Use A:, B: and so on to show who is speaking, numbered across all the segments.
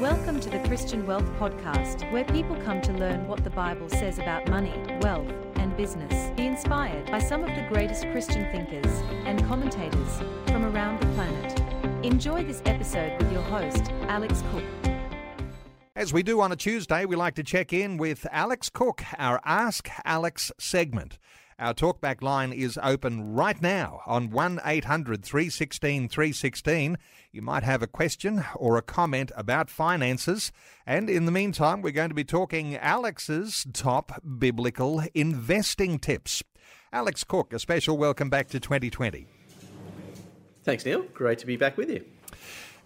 A: Welcome to the Christian Wealth Podcast, where people come to learn what the Bible says about money, wealth, and business. Be inspired by some of the greatest Christian thinkers and commentators from around the planet. Enjoy this episode with your host, Alex Cook.
B: As we do on a Tuesday, we like to check in with Alex Cook, our Ask Alex segment. Our talkback line is open right now on 1 800 316 316. You might have a question or a comment about finances. And in the meantime, we're going to be talking Alex's top biblical investing tips. Alex Cook, a special welcome back to 2020.
C: Thanks, Neil. Great to be back with you.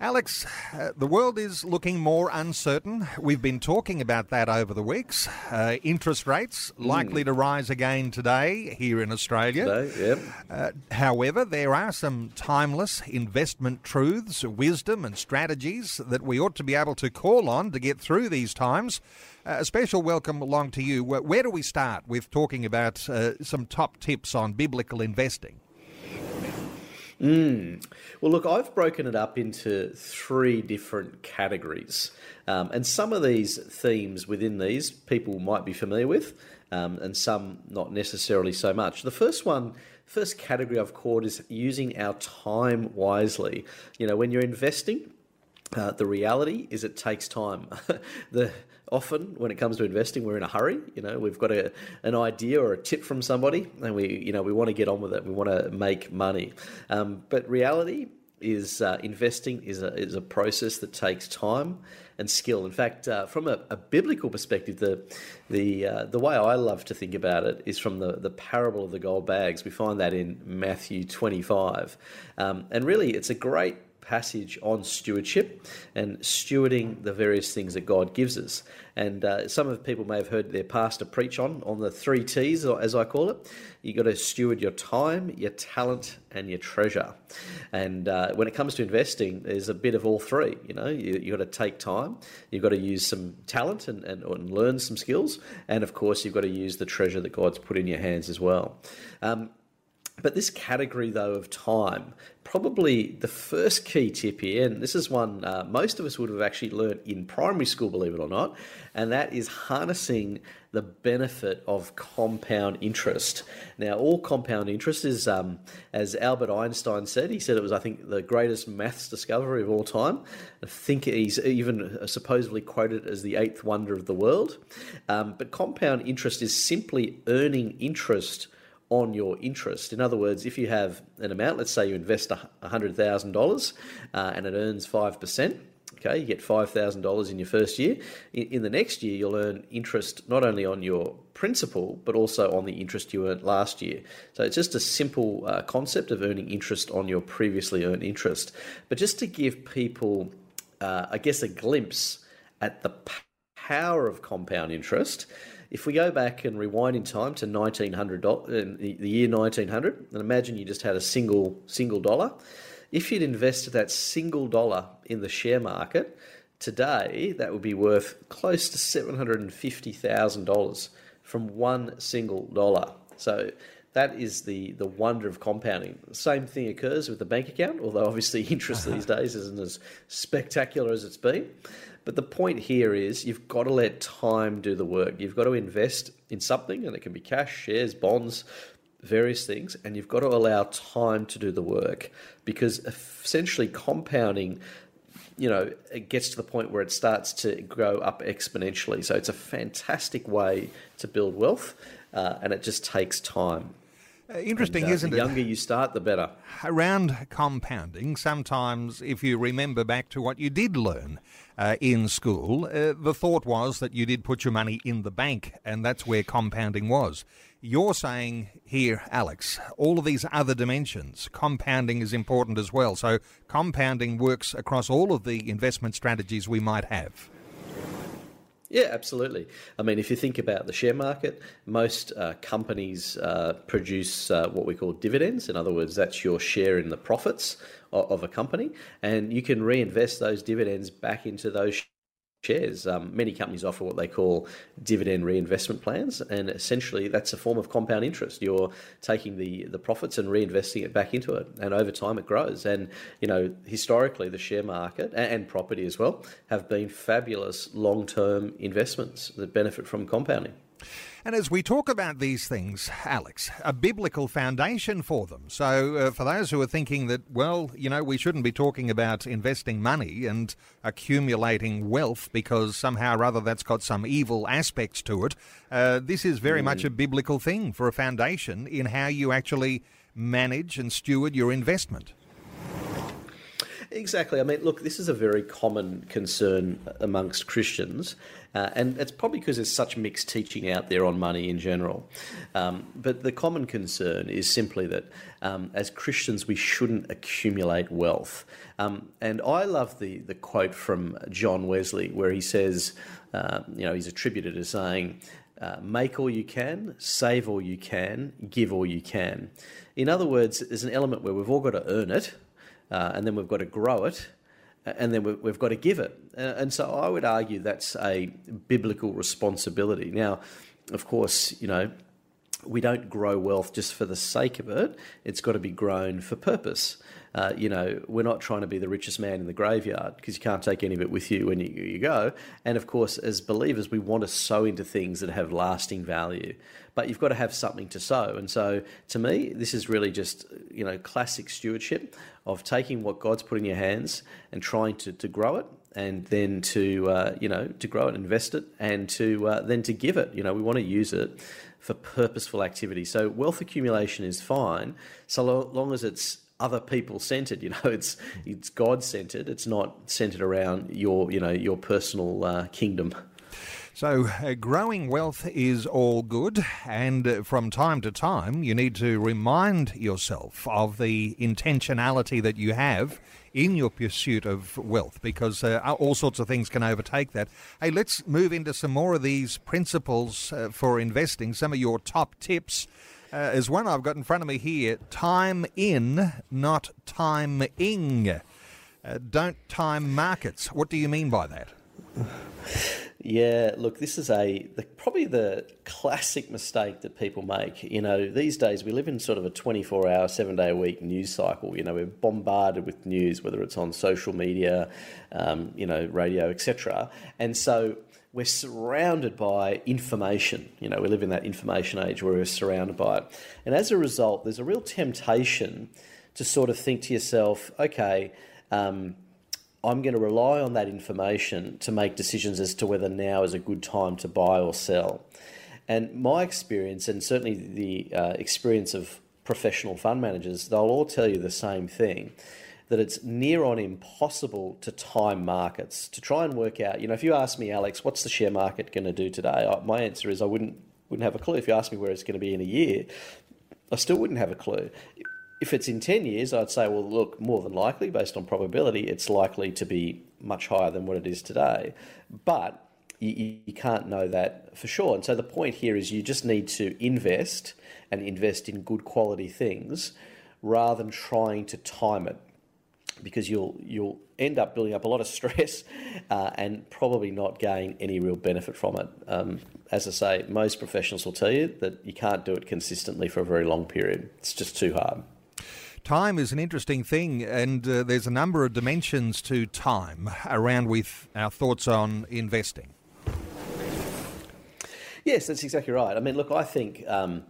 B: Alex, uh, the world is looking more uncertain. We've been talking about that over the weeks. Uh, interest rates likely mm. to rise again today here in Australia.
C: Today, yep.
B: Uh, however, there are some timeless investment truths, wisdom, and strategies that we ought to be able to call on to get through these times. Uh, a special welcome along to you. Where, where do we start with talking about uh, some top tips on biblical investing?
C: Mm. Well, look, I've broken it up into three different categories. Um, and some of these themes within these people might be familiar with, um, and some not necessarily so much. The first one, first category I've called is using our time wisely. You know, when you're investing, uh, the reality is it takes time. the often when it comes to investing, we're in a hurry. You know, we've got a, an idea or a tip from somebody, and we, you know, we want to get on with it. We want to make money. Um, but reality is uh, investing is a, is a process that takes time and skill. In fact, uh, from a, a, biblical perspective, the the uh, the way I love to think about it is from the, the parable of the gold bags. We find that in Matthew 25, um, and really, it's a great passage on stewardship and stewarding the various things that God gives us. And uh, some of people may have heard their pastor preach on on the three T's, as I call it. You got to steward your time, your talent, and your treasure. And uh, when it comes to investing, there's a bit of all three. You know, you, you got to take time, you've got to use some talent and, and, and, learn some skills, and of course, you've got to use the treasure that God's put in your hands as well. Um, but this category, though, of time, probably the first key tip here, and this is one uh, most of us would have actually learned in primary school, believe it or not, and that is harnessing the benefit of compound interest. Now, all compound interest is, um, as Albert Einstein said, he said it was, I think, the greatest maths discovery of all time. I think he's even supposedly quoted as the eighth wonder of the world. Um, but compound interest is simply earning interest on your interest. In other words, if you have an amount, let's say you invest $100,000 uh, and it earns 5%, okay, you get $5,000 in your first year. In, in, the next year, you'll earn interest not only on your principal, but also on the interest you earned last year. So it's just a simple uh, concept of earning interest on your previously earned interest. But just to give people, uh, I guess, a glimpse at the power of compound interest, if we go back and rewind in time to 1900, uh, the year 1900, and imagine you just had a single single dollar, if you'd invested that single dollar in the share market today, that would be worth close to $750,000 from one single dollar. So that is the, the wonder of compounding. The same thing occurs with the bank account, although obviously interest these days isn't as spectacular as it's been. But the point here is you've got to let time do the work. You've got to invest in something, and it can be cash, shares, bonds, various things, and you've got to allow time to do the work because essentially compounding you know, it gets to the point where it starts to grow up exponentially. So it's a fantastic way to build wealth, uh, and it just takes time.
B: Uh, interesting,
C: and,
B: uh, isn't
C: the
B: it?
C: The younger you start, the better.
B: Around compounding, sometimes if you remember back to what you did learn uh, in school, uh, the thought was that you did put your money in the bank, and that's where compounding was. You're saying here, Alex, all of these other dimensions, compounding is important as well. So compounding works across all of the investment strategies we might have.
C: Yeah, absolutely. I mean, if you think about the share market, most uh, companies uh, produce uh, what we call dividends. In other words, that's your share in the profits of, of, a company, and you can reinvest those dividends back into those shares. Um, many companies offer what they call dividend reinvestment plans, and essentially that's a form of compound interest. You're taking the, the profits and reinvesting it back into it, and over time it grows. And you know, historically, the share market and, and property as well have been fabulous long term investments that benefit from compounding.
B: And as we talk about these things, Alex, a biblical foundation for them. So, uh, for those who are thinking that, well, you know, we shouldn't be talking about investing money and accumulating wealth because somehow or other that's got some evil aspects to it, uh, this is very mm. much a biblical thing for a foundation in how you actually manage and steward your investment.
C: Exactly. I mean, look, this is a very common concern amongst Christians, uh, and it's probably because there's such mixed teaching out there on money in general. Um, but the common concern is simply that um, as Christians, we shouldn't accumulate wealth. Um, and I love the, the quote from John Wesley where he says, uh, you know, he's attributed as saying, uh, make all you can, save all you can, give all you can. In other words, there's an element where we've all got to earn it, uh, and then we've got to grow it, and then we've got to give it. And so I would argue that's a biblical responsibility. Now, of course, you know, we don't grow wealth just for the sake of it, it's got to be grown for purpose. Uh, you know, we're not trying to be the richest man in the graveyard because you can't take any of it with you when you, you go. And of course, as believers, we want to sow into things that have lasting value. But you've got to have something to sow. And so, to me, this is really just, you know, classic stewardship of taking what God's put in your hands and trying to, to grow it and then to uh, you know to grow it, invest it, and to uh, then to give it. You know, we want to use it for purposeful activity. So wealth accumulation is fine so long as it's other people centered. You know, it's it's God centered. It's not centered around your you know your personal uh, kingdom.
B: So, uh, growing wealth is all good, and uh, from time to time, you need to remind yourself of the intentionality that you have in your pursuit of wealth because uh, all sorts of things can overtake that. Hey, let's move into some more of these principles uh, for investing, some of your top tips. Uh, is one I've got in front of me here time in, not timing. Uh, don't time markets. What do you mean by that?
C: Yeah, look, this is a the, probably the classic mistake that people make. You know, these days we live in sort of a 24 hour, seven day a week news cycle. You know, we're bombarded with news, whether it's on social media, um, you know, radio, etc. And so we're surrounded by information. You know, we live in that information age where we're surrounded by it. And as a result, there's a real temptation to sort of think to yourself, okay, um, I'm going to rely on that information to make decisions as to whether now is a good time to buy or sell. And my experience, and certainly the uh, experience of professional fund managers, they'll all tell you the same thing that it's near on impossible to time markets to try and work out. You know, if you ask me, Alex, what's the share market going to do today? My answer is I wouldn't wouldn't have a clue. If you ask me where it's going to be in a year, I still wouldn't have a clue if it's in 10 years, I'd say, well, look, more than likely, based on probability, it's likely to be much higher than what it is today. But you, you, can't know that for sure. And so the point here is you just need to invest and invest in good quality things rather than trying to time it because you'll you'll end up building up a lot of stress uh, and probably not gain any real benefit from it. Um, as I say, most professionals will tell you that you can't do it consistently for a very long period. It's just too hard.
B: Time is an interesting thing, and uh, there's a number of dimensions to time around with our thoughts on investing.
C: Yes, that's exactly right. I mean, look, I think um,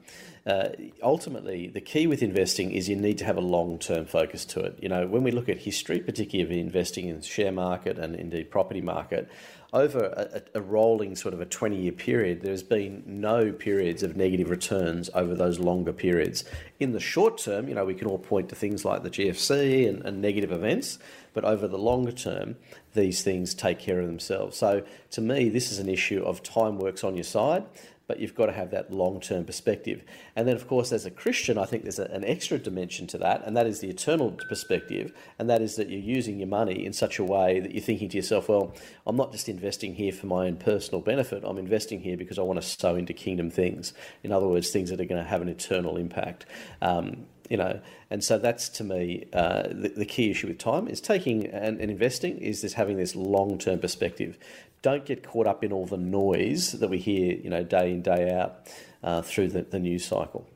C: uh, ultimately the key with investing is you need to have a long-term focus to it. You know, when we look at history, particularly of investing in the share market and indeed property market, over a, a, rolling sort of a 20 year period, there's been no periods of negative returns over those longer periods. In the short term, you know, we can all point to things like the GFC and, and negative events, but over the longer term, these things take care of themselves. So to me, this is an issue of time works on your side but you've got to have that long term perspective. And then, of course, as a Christian, I think there's a, an extra dimension to that, and that is the eternal perspective, and that is that you're using your money in such a way that you're thinking to yourself, well, I'm not just investing here for my own personal benefit, I'm investing here because I want to sow into kingdom things. In other words, things that are going to have an eternal impact. Um, you know, and so that's to me uh, the, the, key issue with time is taking and, and investing is this having this long term perspective. Don't get caught up in all the noise that we hear, you know, day in day out uh, through the, the news cycle.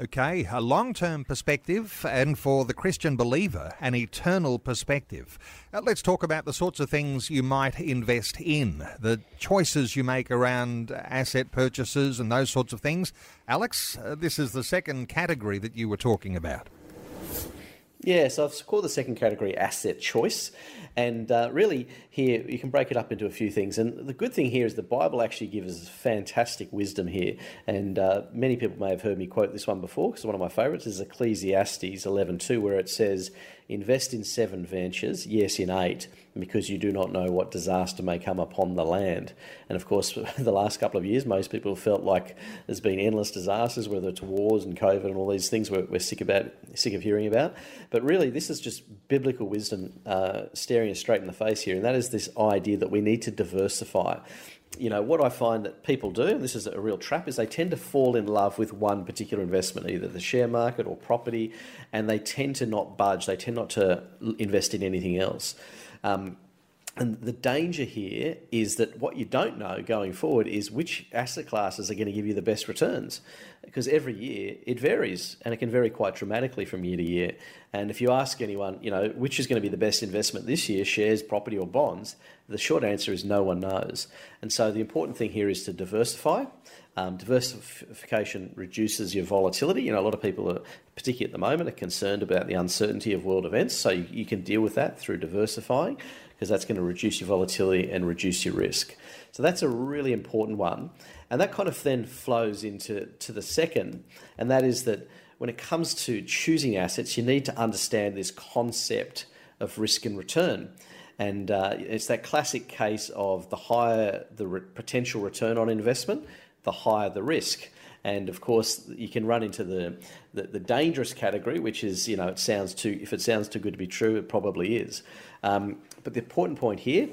B: Okay, a long term perspective, and for the Christian believer, an eternal perspective. Uh, let's talk about the sorts of things you might invest in, the choices you make around asset purchases and those sorts of things. Alex, uh, this is the second category that you were talking about.
C: Yeah, so I've called the second category asset choice. And uh, really, here you can break it up into a few things. And the good thing here is the Bible actually gives us fantastic wisdom here. And uh, many people may have heard me quote this one before because one of my favorites is Ecclesiastes 11.2 where it says, Invest in seven ventures, yes, in eight, because you do not know what disaster may come upon the land. And of course, the last couple of years, most people felt like there's been endless disasters, whether it's wars and COVID and all these things we're, we're sick about, sick of hearing about. But really, this is just biblical wisdom uh, staring us straight in the face here, and that is this idea that we need to diversify you know, what I find that people do, and this is a real trap, is they tend to fall in love with one particular investment, either the share market or property, and they tend to not budge. They tend not to invest in anything else. Um, and the danger here is that what you don't know going forward is which asset classes are going to give you the best returns. Because every year it varies and it can vary quite dramatically from year to year. And if you ask anyone, you know, which is going to be the best investment this year, shares, property, or bonds, the short answer is no one knows. And so the important thing here is to diversify. Um, diversification reduces your volatility. You know, a lot of people, are, particularly at the moment, are concerned about the uncertainty of world events. So you, you can deal with that through diversifying because that's going to reduce your volatility and reduce your risk. So that's a really important one. And that kind of then flows into to the second, and that is that when it comes to choosing assets, you need to understand this concept of risk and return. And uh, it's that classic case of the higher the re- potential return on investment, the higher the risk. And of course, you can run into the, the, the, dangerous category, which is, you know, it sounds too, if it sounds too good to be true, it probably is. Um, but the important point here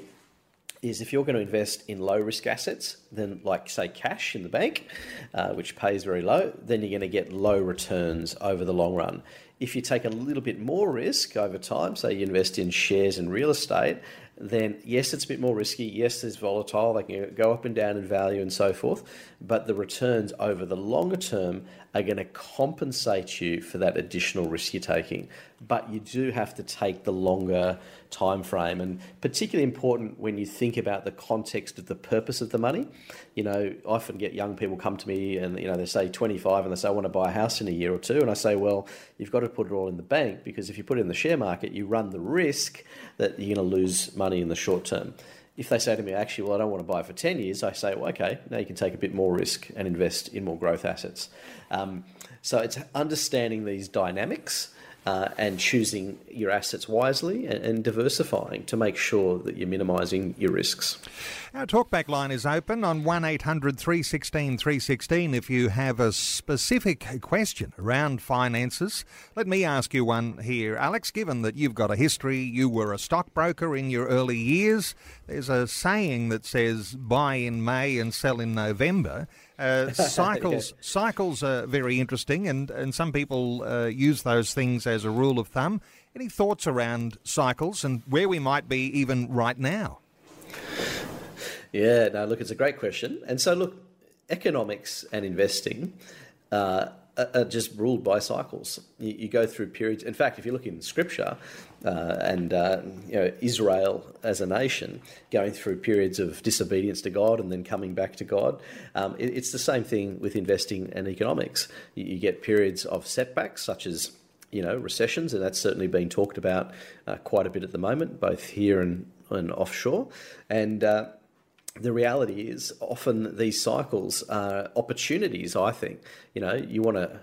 C: is if you're going to invest in low risk assets, then like say cash in the bank, uh, which pays very low, then you're going to get low returns over the long run. If you take a little bit more risk over time, say you invest in shares and real estate, then yes, it's a bit more risky. Yes, it's volatile. They can go up and down in value and so forth. But the returns over the longer term are going to compensate you for that additional risk you're taking. But you do have to take the longer time frame, and particularly important when you think about the context of the purpose of the money. You know, I often get young people come to me and you know they say 25 and they say I want to buy a house in a year or two, and I say, well, you've got to put it all in the bank because if you put it in the share market, you run the risk that you're going to lose money in the short term if they say to me, actually, well, I don't want to buy for 10 years, I say, well, okay, now you can take a bit more risk and invest in more growth assets. Um, so it's understanding these dynamics uh, and choosing your assets wisely and, and, diversifying to make sure that you're minimising your risks.
B: Our talkback line is open on 1800 316 316 if you have a specific question around finances. Let me ask you one here. Alex, given that you've got a history, you were a stockbroker in your early years, there's a saying that says buy in May and sell in November. Uh, cycles yeah. cycles are very interesting, and, and some people uh, use those things as a rule of thumb. Any thoughts around cycles and where we might be even right now?
C: Yeah, no, look, it's a great question. And so, look, economics and investing uh, are just ruled by cycles. You, you, go through periods. In fact, if you look in Scripture, uh, and uh, you know Israel as a nation going through periods of disobedience to God and then coming back to God. Um, it, it's the same thing with investing and economics. You, you, get periods of setbacks, such as you know recessions, and that's certainly being talked about uh, quite a bit at the moment, both here and, and offshore. And uh, the reality is often these cycles are opportunities. I think you know you want to.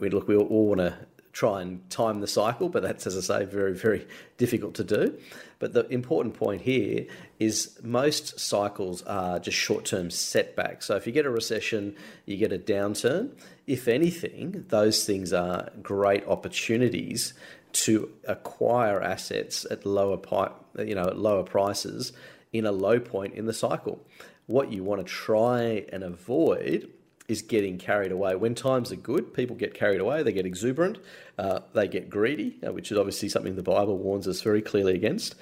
C: We look, we all want to try and time the cycle, but that's, as I say, very, very difficult to do. But the important point here is most cycles are just short term setbacks. So if you get a recession, you get a downturn. If anything, those things are great opportunities to acquire assets at lower, you know, at lower prices in a low point in the cycle. What you want to try and avoid is getting carried away. When times are good, people get carried away, they get exuberant, uh, they get greedy, uh, which is obviously something the Bible warns us very clearly against.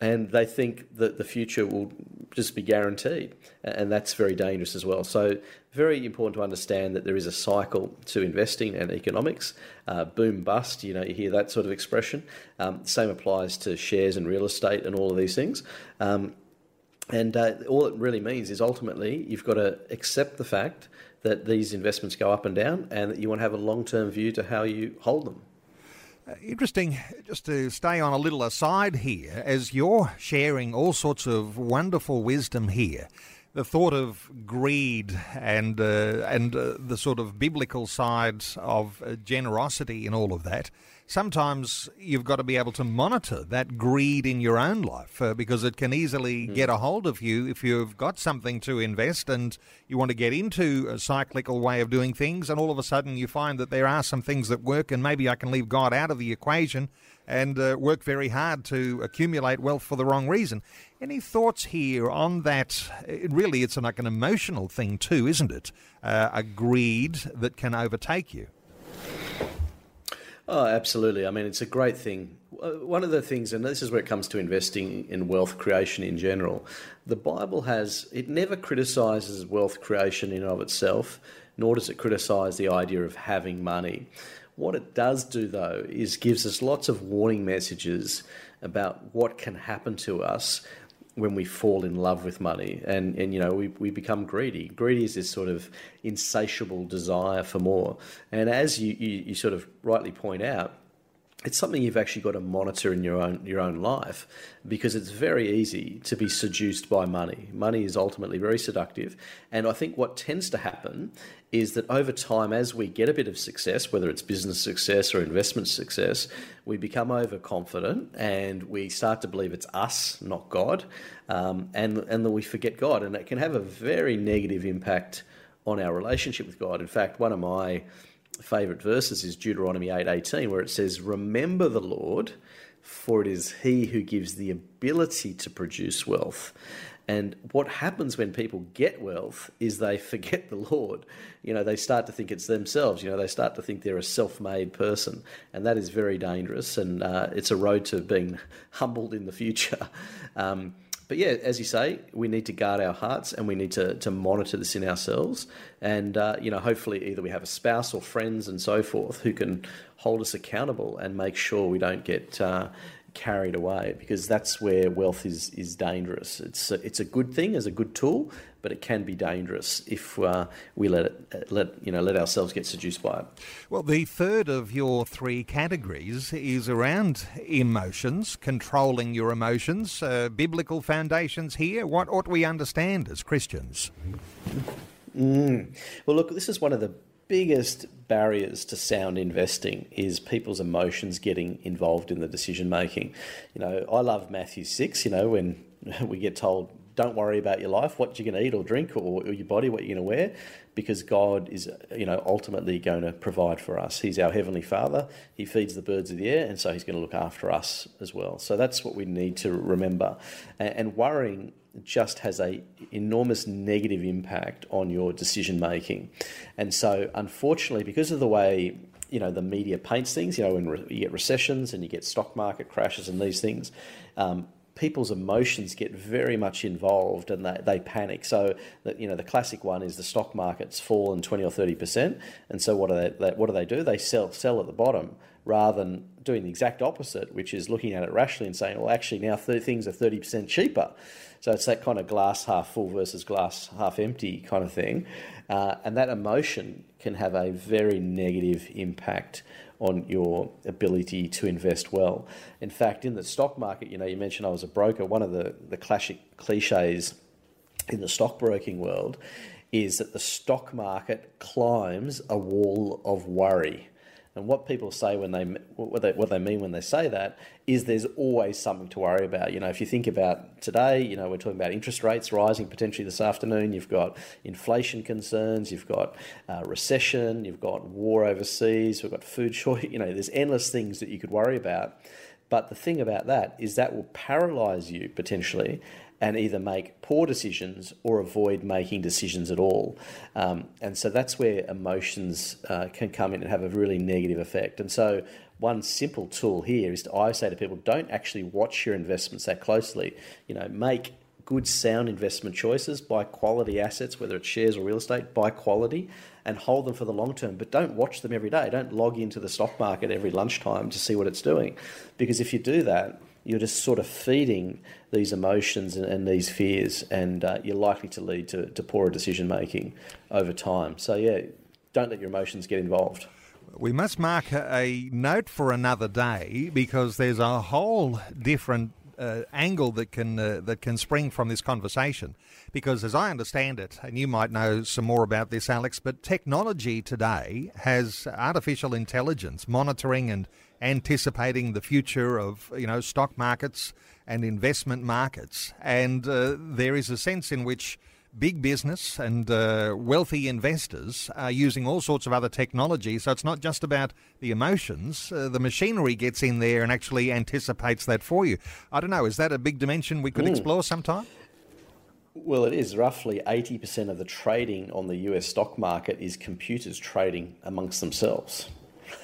C: And they think that the future will just be guaranteed. And that's very dangerous as well. So, very important to understand that there is a cycle to investing and economics. Uh, boom bust, you know, you hear that sort of expression. Um, same applies to shares and real estate and all of these things. Um, and uh, all it really means is ultimately you've got to accept the fact that these investments go up and down and that you want to have a long term view to how you hold them.
B: Uh, interesting, just to stay on a little aside here, as you're sharing all sorts of wonderful wisdom here, the thought of greed and uh, and uh, the sort of biblical sides of uh, generosity and all of that sometimes you've got to be able to monitor that greed in your own life uh, because it can easily mm. get a hold of you if you've got something to invest and you want to get into a cyclical way of doing things and all of a sudden you find that there are some things that work and maybe I can leave God out of the equation and uh, work very hard to accumulate wealth for the wrong reason. Any thoughts here on that? It really, it's like an emotional thing too, isn't it? Uh, a greed that can overtake you.
C: Oh, absolutely. I mean, it's a great thing. Uh, one of the things, and this is where it comes to investing in wealth creation in general, the Bible has, it never criticizes wealth creation in and of itself, nor does it criticize the idea of having money. What it does do, though, is gives us lots of warning messages about what can happen to us when we fall in love with money. And, and you know we, we become greedy. Greedy is this sort of insatiable desire for more. And as you, you, you sort of rightly point out it's something you've actually got to monitor in your own your own life because it's very easy to be seduced by money. Money is ultimately very seductive, and I think what tends to happen is that over time, as we get a bit of success, whether it's business success or investment success, we become overconfident and we start to believe it's us, not God, um, and and that we forget God, and it can have a very negative impact on our relationship with God. In fact, one of my favourite verses is Deuteronomy 8:18 where it says remember the Lord for it is he who gives the ability to produce wealth. And what happens when people get wealth is they forget the Lord. You know, they start to think it's themselves. You know, they start to think they're a self made person. And that is very dangerous. And uh, it's a road to being humbled in the future. Um, but yeah, as you say, we need to guard our hearts and we need to, to monitor this in ourselves. And, uh, you know, hopefully either we have a spouse or friends and so forth who can hold us accountable and make sure we don't get uh, carried away because that's where wealth is, is dangerous. It's a, it's a good thing as a good tool, but it can be dangerous if uh, we let it let you know let ourselves get seduced by it.
B: Well, the third of your three categories is around emotions, controlling your emotions. Uh, biblical foundations here. What ought we understand as Christians?
C: Mm. Well, look, this is one of the biggest barriers to sound investing is people's emotions getting involved in the decision making. You know, I love Matthew 6, you know, when we get told don't worry about your life, what you're going to eat or drink, or, or your body, what you're going to wear, because God is, you know, ultimately going to provide for us. He's our heavenly Father. He feeds the birds of the air, and so He's going to look after us as well. So that's what we need to remember. And, and worrying just has a enormous negative impact on your decision making. And so, unfortunately, because of the way you know the media paints things, you know, when re- you get recessions and you get stock market crashes and these things. Um, people's emotions get very much involved and they, they panic. So, you know, the classic one is the stock market's fallen 20 or 30%. And so what do they, what do, they do? They sell, sell at the bottom rather than doing the exact opposite, which is looking at it rationally and saying, well, actually, now th- things are 30% cheaper. So it's that kind of glass half full versus glass half empty kind of thing. Uh, and that emotion can have a very negative impact on your ability to invest well. In fact, in the stock market, you know, you mentioned I was a broker. One of the, the classic cliches in the stockbroking world is that the stock market climbs a wall of worry. And what people say when they what they what they mean when they say that is there's always something to worry about. You know, if you think about today, you know, we're talking about interest rates rising potentially this afternoon. You've got inflation concerns. You've got uh, recession. You've got war overseas. We've got food shortage. You know, there's endless things that you could worry about. But the thing about that is that will paralyze you potentially and either make poor decisions or avoid making decisions at all. Um, and so that's where emotions uh, can come in and have a really negative effect. And so one simple tool here is to I say to people, don't actually watch your investments that closely. You know, make good sound investment choices, buy quality assets, whether it's shares or real estate, buy quality and hold them for the long term. But don't watch them every day. Don't log into the stock market every lunchtime to see what it's doing. Because if you do that, you're just sort of feeding these emotions and, and these fears, and uh, you're likely to lead to, to poorer decision making over time. So, yeah, don't let your emotions get involved.
B: We must mark a note for another day because there's a whole different uh, angle that can uh, that can spring from this conversation. Because as I understand it, and you might know some more about this, Alex, but technology today has artificial intelligence monitoring and anticipating the future of you know stock markets and investment markets, and uh, there is a sense in which big business and uh, wealthy investors are using all sorts of other technology. So it's not just about the emotions. Uh, the machinery gets in there and actually anticipates that for you. I don't know. Is that a big dimension we could mm. explore sometime?
C: Well, it is. Roughly 80% of the trading on the US stock market is computers trading amongst themselves.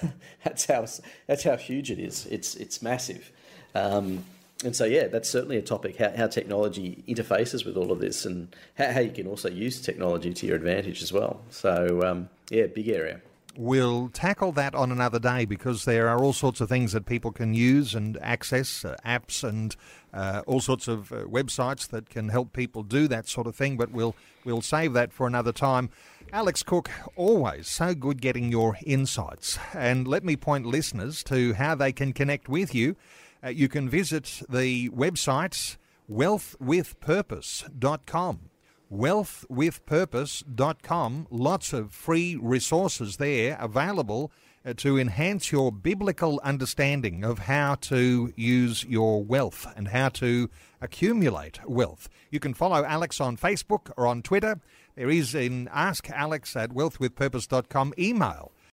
C: that's how that's how huge it is. It's it's massive, um, and so yeah, that's certainly a topic. How, how technology interfaces with all of this, and how, how, you can also use technology to your advantage as well. So um, yeah, big area.
B: We'll tackle that on another day because there are all sorts of things that people can use and access, uh, apps and uh, all sorts of uh, websites that can help people do that sort of thing. But we'll we'll save that for another time. Alex Cook, always so good getting your insights. And let me point listeners to how they can connect with you. Uh, you can visit the website wealthwithpurpose.com wealthwithpurpose.com. Lots of free resources there available uh, to enhance your biblical understanding of how to use your wealth and how to accumulate wealth. You can follow Alex on Facebook or on Twitter. There is an Ask Alex at wealthwithpurpose.com email